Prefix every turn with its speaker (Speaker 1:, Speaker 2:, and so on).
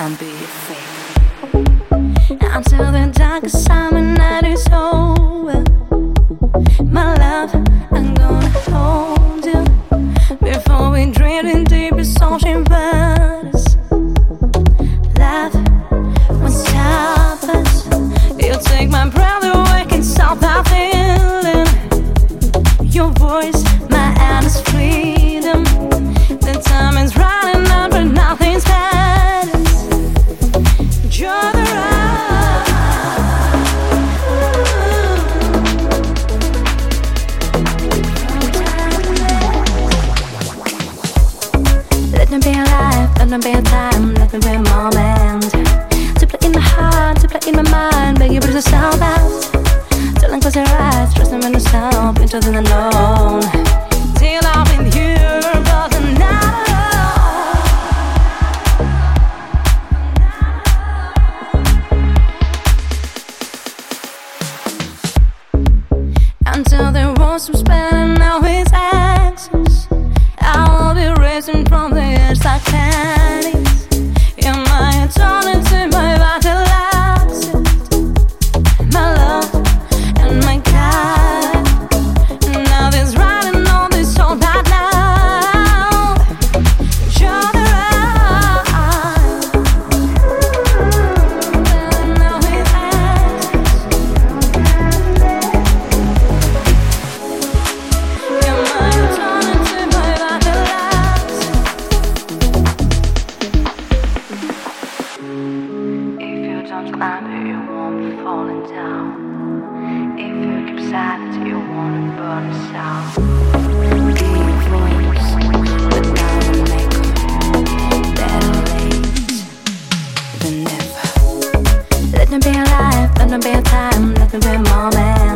Speaker 1: and be free. Until the darkest summer. no bedtime, let me be a moment. To play in my heart, to play in my mind But you produce so fast Telling close your eyes, trust them in the stop Into the unknown Till I'm in you, but I'm not Until there was some spell and now it's access I'll be raising from the edge I can you won't be falling down. If you keep silent, you won't burn us but make better than. Let be alive, let me be a time, let be a moment.